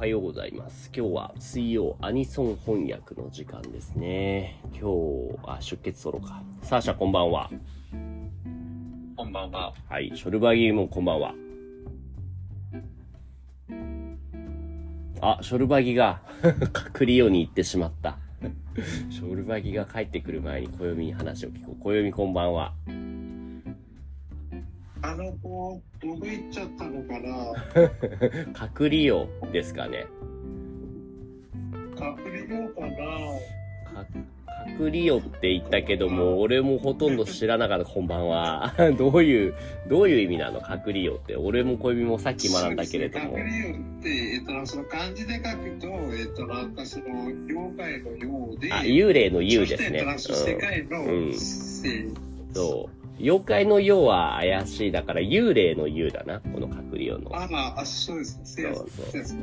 はようございます。今日は水曜アニソン翻訳の時間ですね。今日、あ、出血ソロか。サーシャこんばんは。こんばんは。はい、ショルバギーもこんばんは。あ、ショルバギが隔離用に行ってしまった。ショルバギが帰ってくる前に暦に話を聞こう。暦こんばんは。あの子、どこ行っちゃったのかな？隔離用ですかね。隔離用かな？か隔離よって言ったけども、俺もほとんど知らなかった、こんばんは。どういう、どういう意味なの？隔離よって。俺も小指もさっき学んだけれども隔。離用って、えっと、その漢字で書くと、えっと、なんかその、妖怪のようで、あ、幽霊の幽ですね。うんせうん。そう。妖怪のようは怪しい。だから幽霊の幽だな。この隔離よの。ああ、あ、そうです。そうそう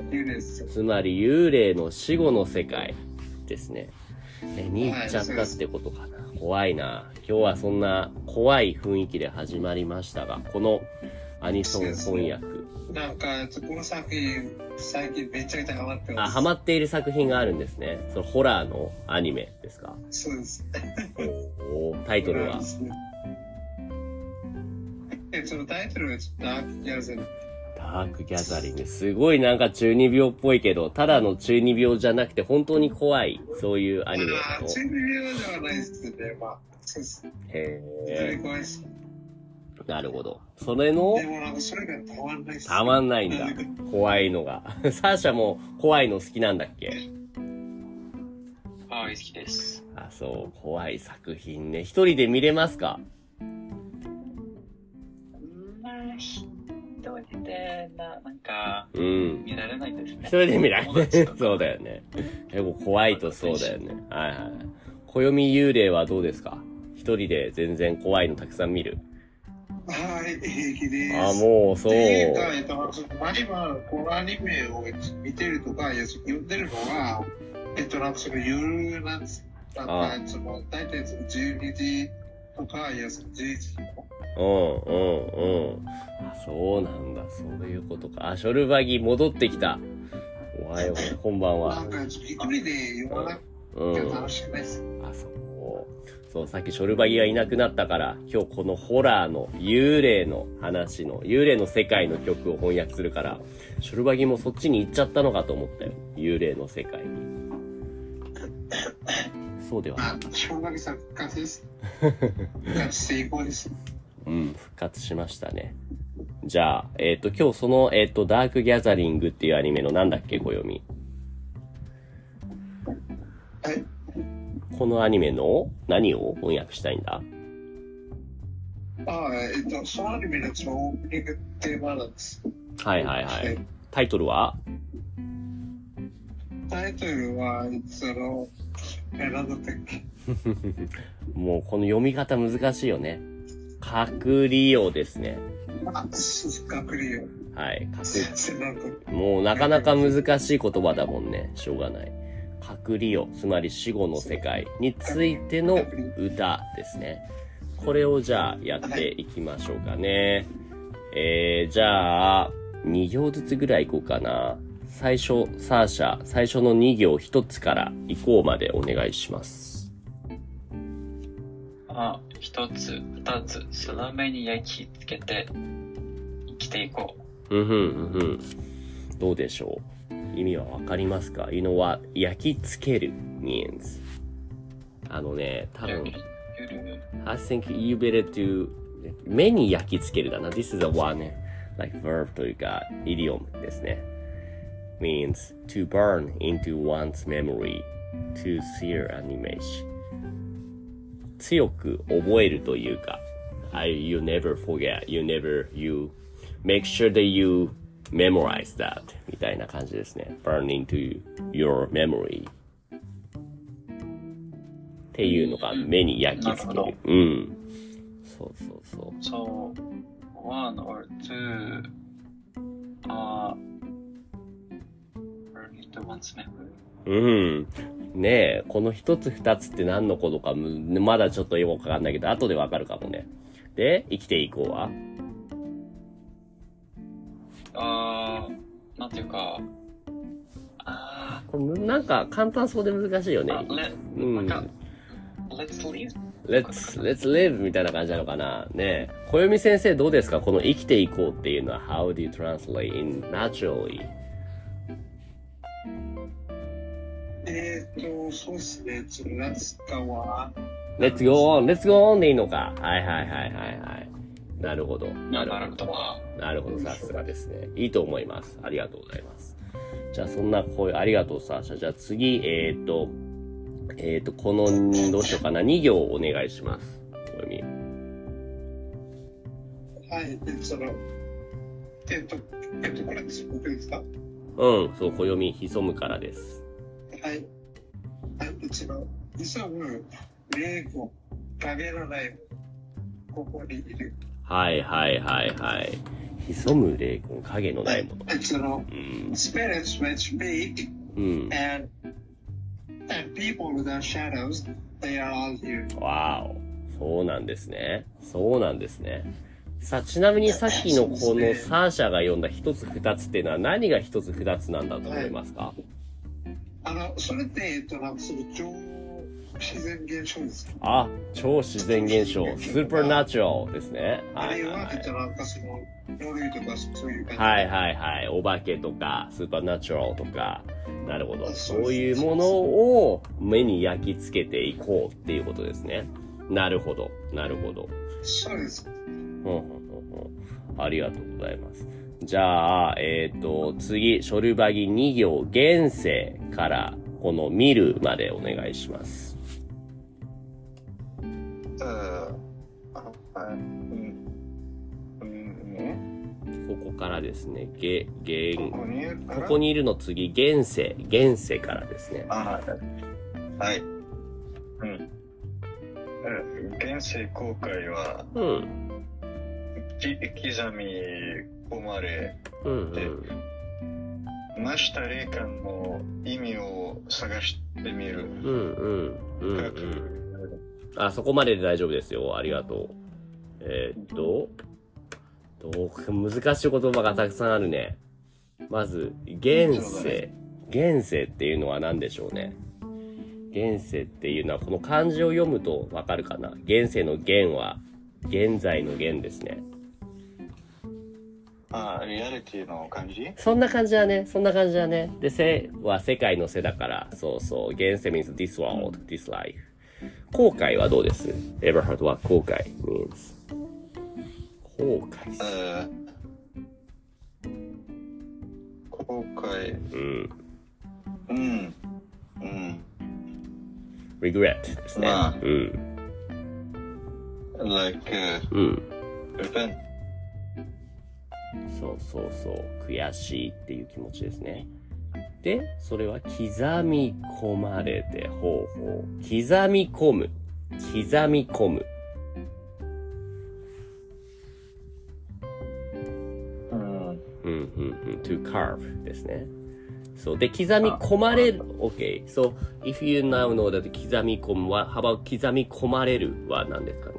幽霊です。つまり幽霊の死後の世界ですね。え、に行っちゃったってことかな。怖いな。今日はそんな怖い雰囲気で始まりましたが、このアニソン翻訳。なんか、この作品、最近めちゃくちゃハマってまあ、す。ハマっている作品があるんですね。そのホラーのアニメですか？そうです。おータイトルは？え、そのタイトルはちょっとダークギャザリング。ダークギャザリング。すごいなんか中二病っぽいけど、ただの中二病じゃなくて本当に怖い、そういうアニメああ、の。チームビューではないですね。まあ、そうです。へえ。怖いです。なるほど。それので、もなんかそれがたまんないです。たまんないんだ。怖いのが。サーシャも怖いの好きなんだっけ？はい、好きです。あ、そう、怖い作品ね。一人で見れますか？でな、なんか、うん。見られないですね。一人で見ない友達とか そうだよね。結構怖いとそうだよね。はいはい。暦幽霊はどうですか？一人で全然怖いのたくさん見る？はい、平気です。あ、もうそう。でえっと、前はこのアニメを見てるとか、いや読んでるのは、えっと、なんかその夜なんです。なんあか、その、大体その12時とか、いや、その11時とか。うんうんうん。あ、そうなんだ。そういうことか。あ、ショルバギ戻ってきた。おはよう。こんばんなは。んか、一人で読まなうん。きゃ楽しくないです。あ、そう。そう、さっきショルバギがいなくなったから、今日このホラーの幽霊の話の、幽霊の世界の曲を翻訳するから、ショルバギもそっちに行っちゃったのかと思ったよ。幽霊の世界に。そうではなまあ、小学生復活です。成功です。うん、復活しましたね。じゃあ、えっ、と、今日その、えっ、と、ダークギャザリングっていうアニメのなんだっけ、暦。はい。このアニメの？何を？翻訳したいんだ？ああ、えっと、そのアニメのそのオープニングテーマなんです。はいはいははいい。タイトルは？タイトルは、その、え、なんだったっけもうこの読み方難しいよね。隔離用ですね。隔離よ。はい。隔なんか、もうなかなか難しい言葉だもんね。しょうがない。隔離よ。つまり死後の世界についての歌ですね。これをじゃあやっていきましょうかね。えー、じゃあ、2行ずつぐらいいこうかな。最初、サーシャ、最初の2行1つから以降までお願いします。あ、一つ、二つ、スラメに焼き付けて、生きていこうんふん、うんふん。どうでしょう意味はわかりますか ?You know what? 焼き付ける means. あのね、多う。分、I think you better to 目に焼き付けるだな。This is a one like verb というか idiom ですね。means to burn into one's memory to sear an image 強く覚えるというか I, you never forget, you never, you make sure that you memorize that みたいな感じですね。burn into your memory っていうのが目に焼き付けなる。うん。そうそうそう。So, one or two are burn into one's memory. うん。ねえ、この一つ二つって何のことかむ、まだちょっとよくわかんないけど、後でわかるかもね。で、生きていこうは？あー、なんていうか、なんか簡単そうで難しいよねうん。let's leave Let's, let's live みたいな感じなのかな。ねえ。小読先生どうですか？この生きていこうっていうのは？How do you translate in naturally? えっ、と、そうですね。ちょっと、夏かは、Let's go on, let's go on でいいのか。はいはいはいはいはい。なるほど。なるほど。なるほど、さすがですね。いいと思います。ありがとうございます。じゃあ、そんな声、ありがとう、サーシャ。じゃあ次、えっ、と、えっ、と、この、どうしようかな。2行お願いします。小読み。はい、でその、えっ、と、えっ、と、これです。僕ですか？うん、そう、小読み、潜むからです。はい。はい、一番。潜む、霊のない、ここにいる。はいはいはいはい。潜む霊魂、影のないもの。はいその、うん。spirits which うん。and, and people without shadows, they are all here. わーお。そうなんですね。そうなんですね。さあ、ちなみにさっきのこのサーシャが読んだ一つ二つっていうのは何が一つ二つなんだと思いますか、あの、それって、えっと、なんかその超自然現象ですか？あ、超自然現象、スーパーナチュラルですね。あはいはえっと、なんかその、とかそういう感じ。はいはいはい。お化けとか、スーパーナチュラルとか、なるほど。そういうものを目に焼き付けていこうっていうことですね。なるほど。なるほど。そうです。ほんほんほんほんありがとうございます。じゃあ、えっ、と、次、ショルバギ2行、現世から、この見るまでお願いします。ここからですね、げ、げん、ここにいるの次、現世、現世からですね。あはい。うん。え現世公開は、うん。き刻み込まれ、うん、でうん。真下霊感の意味を探してみる。うん、うん、うん、う書ん。くあ、そこまでで大丈夫ですよ。ありがとう。えーっと、どう難しい言葉がたくさんあるね。まず、現世。現世っていうのは何でしょうね。現世っていうのは、この漢字を読むとわかるかな。現世の現は、現在の現ですね。あリアリティの感じそんな感じだね。そんな感じだね。で、世は世界の世だから、そうそう。現世 means this world, this life. 後悔はどうです ?ever heard what 後悔 means? 後悔する。公開。うん。うん。うん。regret ですね。まあうん。like, uh, うん。repent. そうそうそう。悔しいっていう気持ちですね。で、それは刻み込まれて、ほうほう。刻み込む。刻み込む。うん。うん、うん、うん。to carve ですね。そう。で、刻み込まれる。OK. So, if you now know that 刻み込むは、how about 刻み込まれるは何ですかね？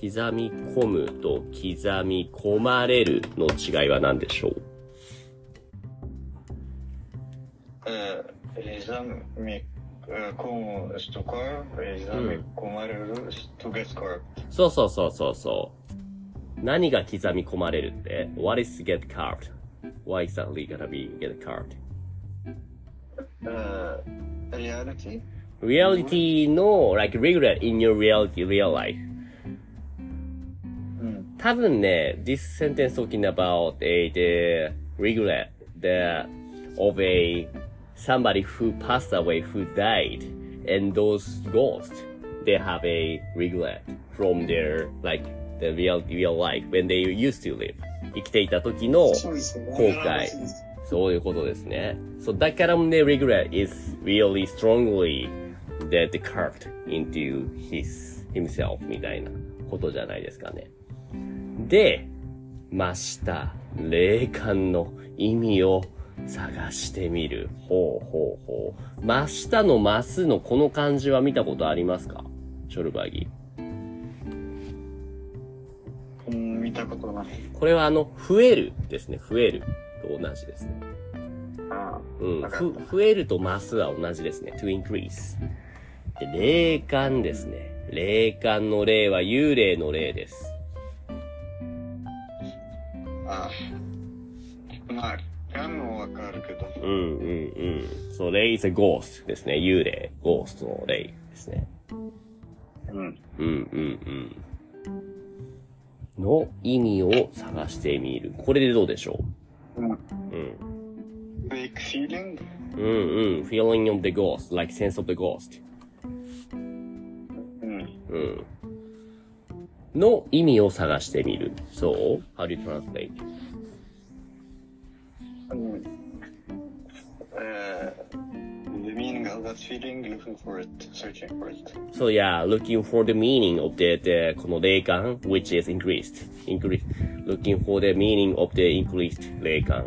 刻み込むと刻み込まれるの違いは何でしょうえー、exam me uh, com to carve, exam me comareru to get carved. そうそうそうそうそう。何が刻み込まれるって ?What is get carved? Why exactly gonna be get carved? Uh, reality? Reality の like regular in your reality, real life. うん。多分ね、this sentence talking about a the regret the of a somebody who passed away who died and those ghosts they have a regret from their like the real real life when they used to live 生きていた時のそうですね。後悔そういうことですね。そう、だからね、regret is really strongly that carved into his, himself みたいなことじゃないですかね。 で、真下、霊感の意味を探してみる。ほうほうほう。真下のマスのこの漢字は見たことありますか？ショルバーギうん、見たことない。これはあの、増えるですね。増えると同じですね。あうん。増えると増すは同じですね。to increase。で、霊感ですね。霊感の霊は幽霊の霊です。あ、まあ、ガンもわかるけど。うんうんうん。そう、霊 is a ghost ですね。幽霊、ゴーストの霊ですね。うん。うんうんうん。の意味を探してみる。これでどうでしょう？ん。ううん。fake feeling? うんうん。feeling of the ghost, like sense of the ghost. うん。うん。の意味を探してみる。そう ?How do you translate? うん。えー the meaning of that feeling, looking for it, searching for it. So yeah, looking for the meaning of the, the この霊感 which is increased. increased. Looking for the meaning of the increased 霊感。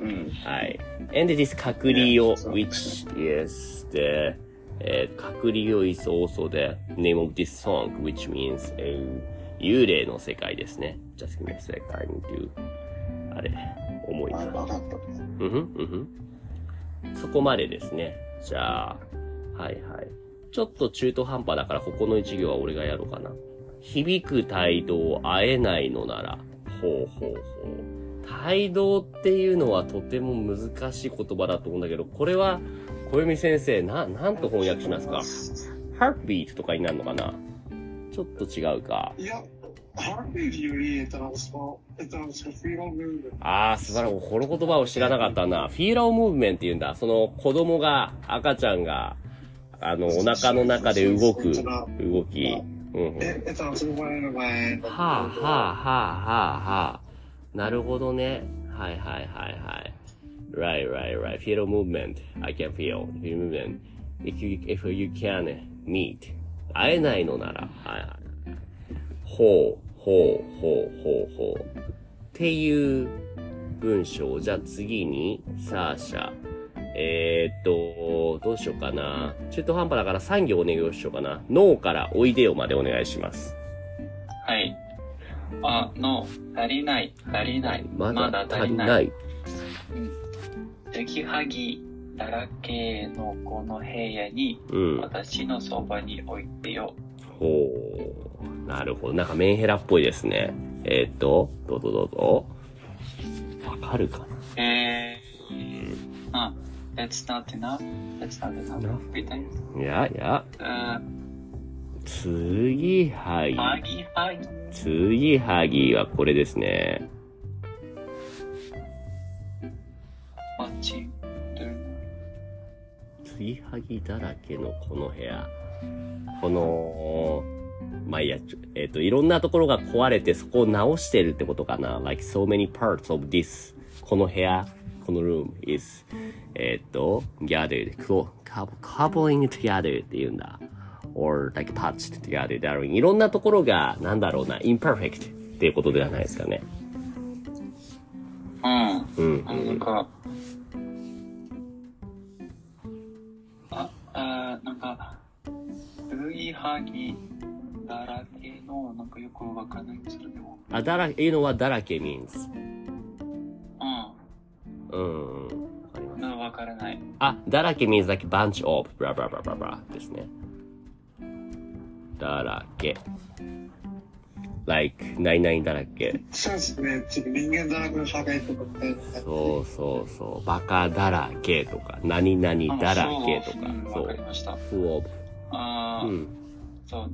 うん。はい。And this 隔離を Yeah, so- which is the えー、隔離を is also the name of this song which means、えー幽霊の世界ですね。Just give me a sec. I need to あれ、重いあ、な。わかった。うんふん、うんふん。そこまでですね。じゃあ、はいはい。ちょっと中途半端だから、ここの一行は俺がやろうかな。響く態度会えないのなら、ほうほうほう。態度っていうのはとても難しい言葉だと思うんだけど、これは、小読先生、な、なんと翻訳しますか ?heartbeat とかになるのかな？ちょっと違うか。いや、より、えっと、その、えっと、そのフィーロムーブああ、素晴らしい。この言葉を知らなかったな。フィーラームーブメンって言うんだ。その子供が、赤ちゃんが、あの、お腹の中で動く動き。うんうん、え、えっと、その前の前。はあ、はあ、はあ、はあ、はあ。なるほどね。はいはいはいはい。Right, right, right. Feel movement. I can feel. Feel movement. If you, if you can meet. 会えないのなら。はいはい。ほう、ほう、ほう、ほう、ほう。っていう文章。じゃあ次に、サーシャ。えー、っと、どうしようかな。中途半端だから3行お願いしようかな。脳からおいでよまでお願いします。はい。あの、足りない、足りない。まだ足りい。ない。はぎだらけのこの部屋に、うん。私のそばに置いてよ。ほう。なるほど。なんかメンヘラっぽいですね。えー、っと、どうぞどうぞ。わかるかな？えー、あ、that's not enough. That's not enough. みたいいやいや。な。次はぎ。はぎはぎ。次はぎはこれですね。次はぎだらけのこの部屋。この、まあいいや、えっ、と、いろんなところが壊れてそこを直してるってことかな。like so many parts of this. この部屋、この room is, えっ、と、gathered, co- cobbling together って言うんだ。or like patched together. だろういろんなところが、なんだろうな、imperfect っていうことではないですかね。うん。うん、あのなんか、古いはぎだらけの、なんかよくわかんないんですけど、あ、だら、いうのはだらけ means. ううん。わかりますん。わからない。あ、だらけ means like bunch of, blah blah blah blah blah ですね。だらけ。like, 何々だらけ。そうですね。ちょっと人間だらけの社会とかって。そうそうそう。バカだらけとか、何々だらけとかうん、わそう。かりました。full of. あー、うん。そう。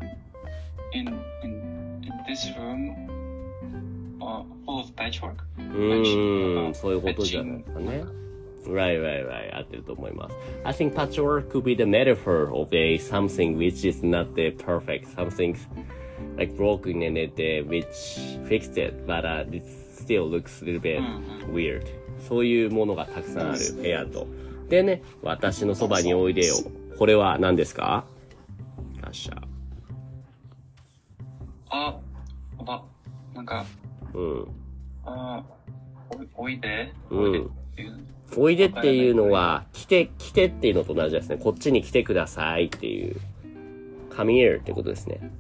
in, in, in this room, uh, full of patchwork. うーん、そういうことじゃないですかね。Right, right, right. 合ってると思います。I think patchwork could be the metaphor of a something which is not the perfect. Something like broken and it uh, which fixed it, but uh, it still looks a little bit うん weird. そういうものがたくさんある部屋と。でね、私のそばにおいでよ。これは何ですかよっしゃ。あ、おば、なんか、うん。あおいおいで、うんおいでっていう。おいでっていうのは、来て、来てっていうのと同じですね。こっちに来てくださいっていう。come here ってことですね。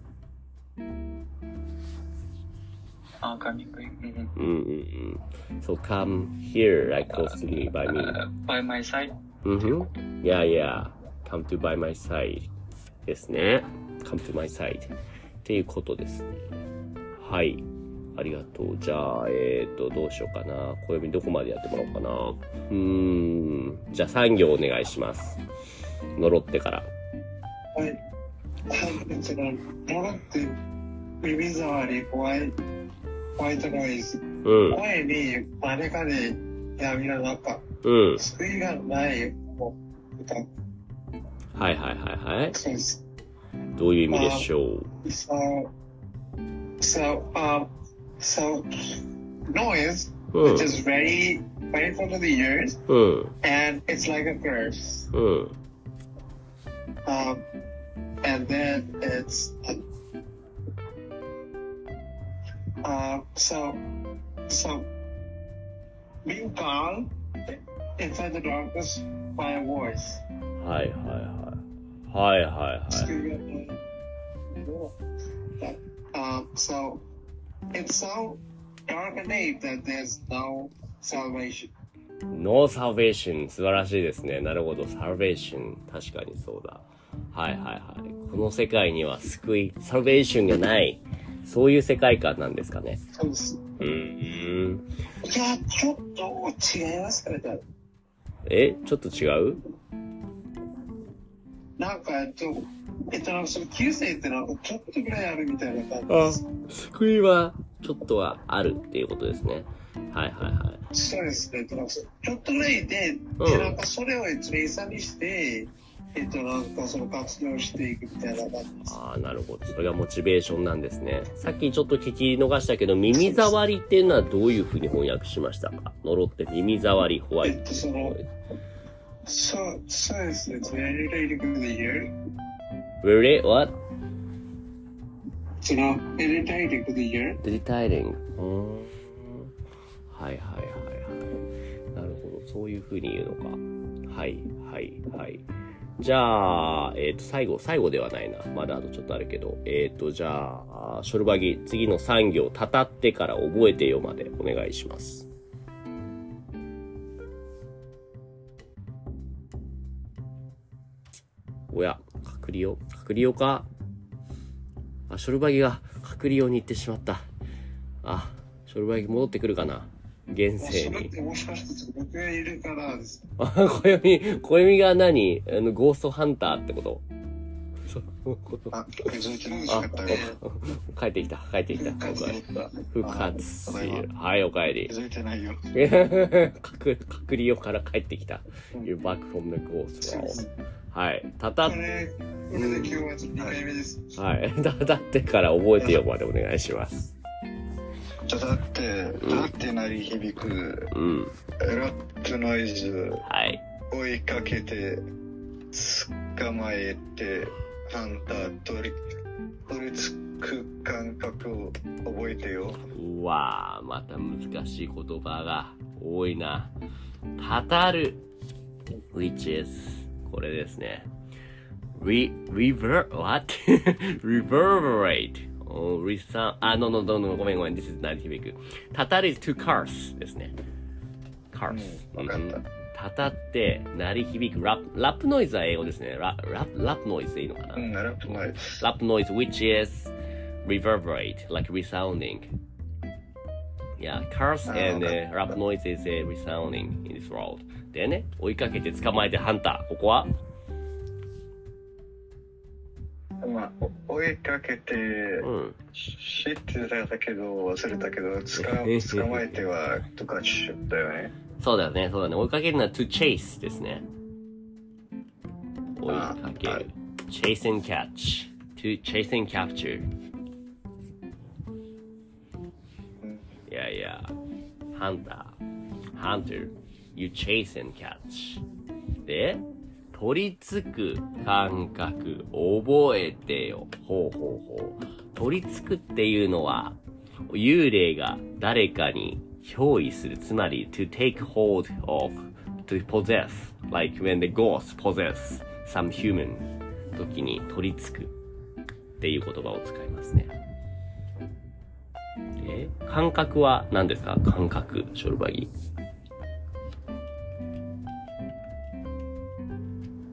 あ、噛み食い。うんうんうんうん。So come here, like close to me, by me. by my side？うんふん。Yeah, yeah. Come to by my side. ですね。Come to my side. っていうことですね。はい。ありがとう。じゃあ、えっ、ー、と、どうしようかな。暦どこまでやってもらおうかな。うーん。じゃあ3行お願いします。呪ってから。はい。呪って、耳障り、ホワイホワイトノイズ。うん。声に、誰かで闇の中、うん。救いがない歌。はいはいはいはい。そうです。どういう意味でしょう So, so, um, so, noise, うん which。is very painful to the ears, うん。 and it's like a curse. うん。 Um, and then it's, uh, so, so, being calm inside the darkness by a voice. はいはい はい。はいはいはい。Um, so, it's so dark and deep that there's no salvation. No salvation 素晴らしいですね。なるほど。salvation 確かにそうだ。はいはいはい。この世界には救い、salvation がない。そういう世界観なんですかね。そうです。うーん。いや、ちょっと違いますかね。えちょっと違う？なんか、えっと、えっと、なんかその旧世ってなんかちょっとぐらいあるみたいな感じです。救いはちょっとはあるっていうことですね。はいはいはい。そうですね。えっと、なんかそちょっとぐらいで、うんで、なんかそれをえっと、餌にして、えっと、なんかその活動していくみたいな感じです。ああ、なるほど。それがモチベーションなんですね。さっきちょっと聞き逃したけど、耳障りっていうのはどういうふうに翻訳しましたか？呪って耳障りホワイト。えっと、その、そう、そうですね。very? What? その、related to the ear. Detailing. う？ーん。はいはいはいはい。なるほど。そういうふうに言うのか。はいはいはい。じゃあ、えっ、と、最後、最後ではないな。まだあとちょっとあるけど。えっ、と、じゃあ、ショルバギ、次の3行、たたってから覚えてよまでお願いします。おや、隔離用隔離用かあ、ショルバギが隔離用に行ってしまった。あ、ショルバギ戻ってくるかな現世に。それってもしかして僕がいるからです。あ、小読小読が何？あの、ゴーストハンターってことそういうことあ。帰ってきた、帰ってきた。復活はい、お帰り気。づいてないよ。隔隔離用から帰ってきた。You're back from the ghost world. はい。たたこ、れ、これで今日は2回目です。はい。たたってから覚えてよまでお願いします。だって、だって鳴り響く、うん。ラップノイズ、はい。追いかけて、捕まえて、ハンター取り、取りつく感覚を覚えてよ。うわー、また難しい言葉が多いな。たたる。which is これですね。re, rever, what? reverberate. Oh, resound, あ、no, no, no, no, ごめんごめん。This is 鳴り響く。たたる is to curse ですね。curse. たうんたたって、鳴り響く。ラップ、ラップノイズは英語ですね。ララップ、ラップノイズでいいのかな、うん、ラップノイズ。Lap noise, which is reverberate, like resounding. Yeah, ー and、uh, rap noise is、uh, resounding in this world. でね、追いかけて捕まえてハンター。ここはまあ、お追いかけて、うん。知ってたけど、忘れたけど、捕捕まえては、とかしだよね。そうだよね、そうだね。追いかけるのは to chase ですね。追いかけある。chase and catch. to chase and capture. いや、ハンター、ハンター、you chase and catch. で、取り付く感覚、覚えてよ。ほうほうほう。取り付くっていうのは、幽霊が誰かに憑依する。つまり、to take hold of, to possess, like when the ghost possess some human 時に取り付くっていう言葉を使いますね。えで、感覚は何ですか？感覚、ショルバギ。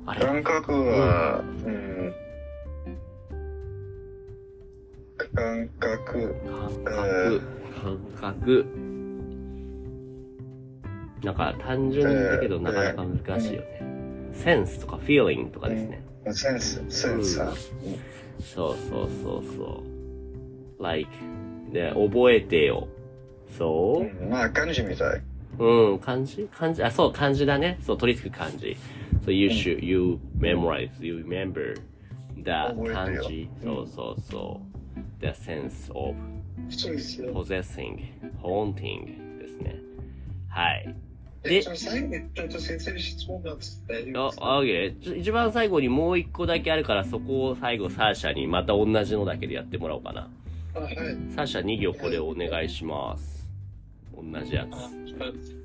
あれ？感覚は、うん、感覚、感覚、感覚。なんか単純だけどなかなか難しいよね。センスとかフィーリングとかですね。センス、センサー。そうそうそうそう。like, で、覚えてよ。そう？うんまあ、漢字みたい。うん、漢字漢字あ、そう、漢字だね。そう、取り付く漢字。So you should, you memorize, you remember the 漢字。そうそうそう。the sense of possessing, haunting ですね。はい。でちょっと先生に質問なんです。大丈あ夫です、か？一番最後にもう一個だけあるから、そこを最後サーシャにまた同じのだけでやってもらおうかな。あはい。サーシャ2行これお願いします。同じやつ、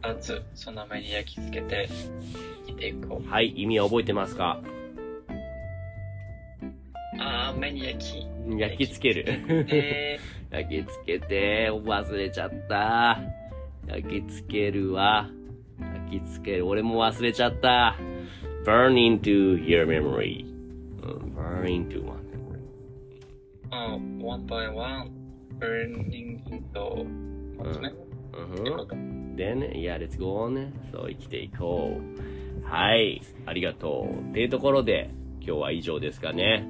二つ、その目に焼き付けて、生きていこつ。はい、意味は覚えてますか？う。ああ、目に焼き。焼き付ける。で、焼き付けて、忘れちゃった。焼き付けるわ。焼き付ける。俺も忘れちゃった。burn into your memory. うん、burn into my memory. あ one by one, burning into, ますね。うんってこと。Then, yeah, let's go on. そう、生きていこう。はい。ありがとう。っていうところで、今日は以上ですかね。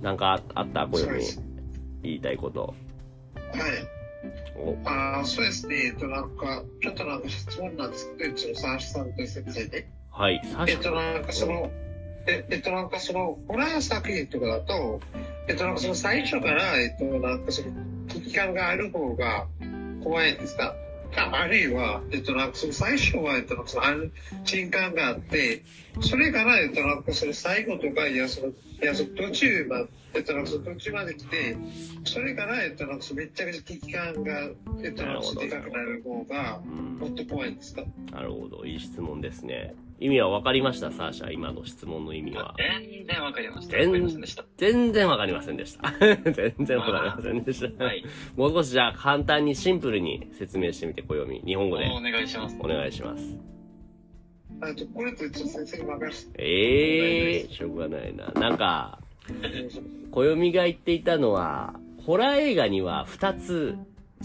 なんかああった？こういうふうに言いたいこと。はい。おあそうですね。えっと、なんか、ちょっとなんか質問なんですけど、そのサーシさんと先生ね。はい。サシえっと、なんかその、ええっと、なんかその、ホラー作品とかだと、えっと、なんかその最初から、えっと、なんかその、危機感がある方が怖いんですか？ああるいは、えっと、なんかその最初は、えっと、なんかその安心感があって、それから、えっと、なんかその最後とか、いや、その、いや、その途中まで、えっと、なんかその途中まで来て、それから、えっと、なんかそのめっちゃめちゃ危機感が、えっと、なんかでかくなる方が、うんもっと怖いんですか？なるほど。いい質問ですね。意味は分かりましたサーシャ。今の質問の意味は。全然わかりました。全わかりませんでした。全然分かりませんでした。全然分かりませんでした。はい。もう少しじゃあ簡単にシンプルに説明してみて、暦。日本語で。お願いします。お願いします。これとちょっと先生に任せて。ええー、しょうがないな。なんか、暦が言っていたのは、ホラー映画には2つ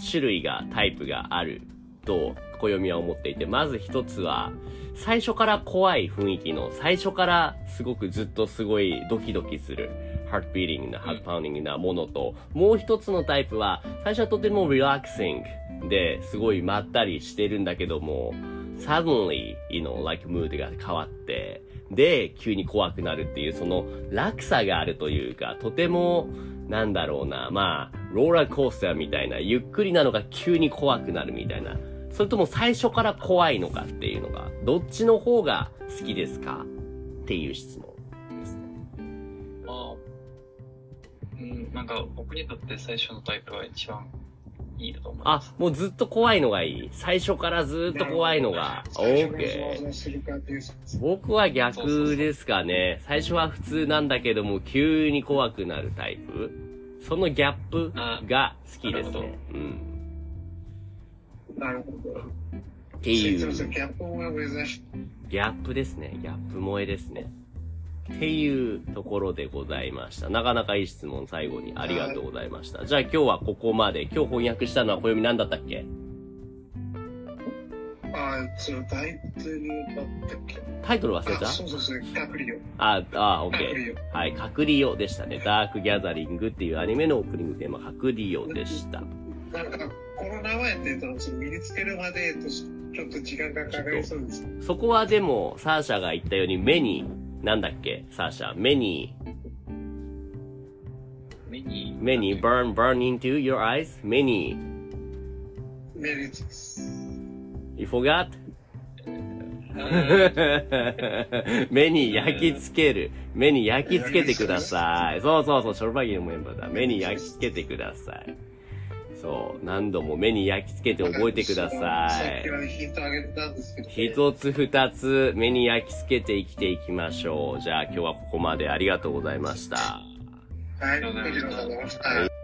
種類が、タイプがあると、暦は思っていて、まず1つは、最初から怖い雰囲気の、最初からすごくずっとすごいドキドキする、ハートビーティングな、ハートパウンディングなものと、もう一つのタイプは、最初はとてもリラックシングで、すごいまったりしてるんだけども、suddenly, you know, like mood が変わって、で、急に怖くなるっていう、その落差があるというか、とても、なんだろうな、まあ、ローラーコースターみたいな、ゆっくりなのが急に怖くなるみたいな、それとも最初から怖いのかっていうのが、どっちの方が好きですかっていう質問ですね。あうん、なんか僕にとって最初のタイプが一番いいと思います。あ、もうずっと怖いのがいい。最初からずっと怖いのが。オーケー。僕は逆ですかね。最初は普通なんだけども、急に怖くなるタイプ。そのギャップが好きですね。うん。なるほど。っていう、ギャップを目指しギャップですね。ギャップ萌えですね。っていうところでございました。なかなかいい質問最後にありがとうございました。じゃあ今日はここまで。今日翻訳したのは暦なんだったっけ？あ、そのタイトルだったっけ？タイトル忘れあ、たそうそうそう、隔離よ。あ、あ、オッケー。はい、隔離よでしたね。ダークギャザリングっていうアニメのオープニングテーマ、隔離よでした。なんか、この名前ってその身につけるまで、とちょっと時間がかかりそうです。そこはでも、サーシャが言ったように目に、なんだっけ、サーシャ、目に、目に、目に burn, burn into your eyes? 目に、メリットです。you forgot? 目に焼き付ける。目に焼き付けてください。そうそうそう、ショルバギーのメンバーだ。目に焼き付けてください。そう、何度も目に焼き付けて覚えてください一つ二つ目に焼き付けて生きていきましょう。じゃあ今日はここまでありがとうございました。はい、ありがとうございました。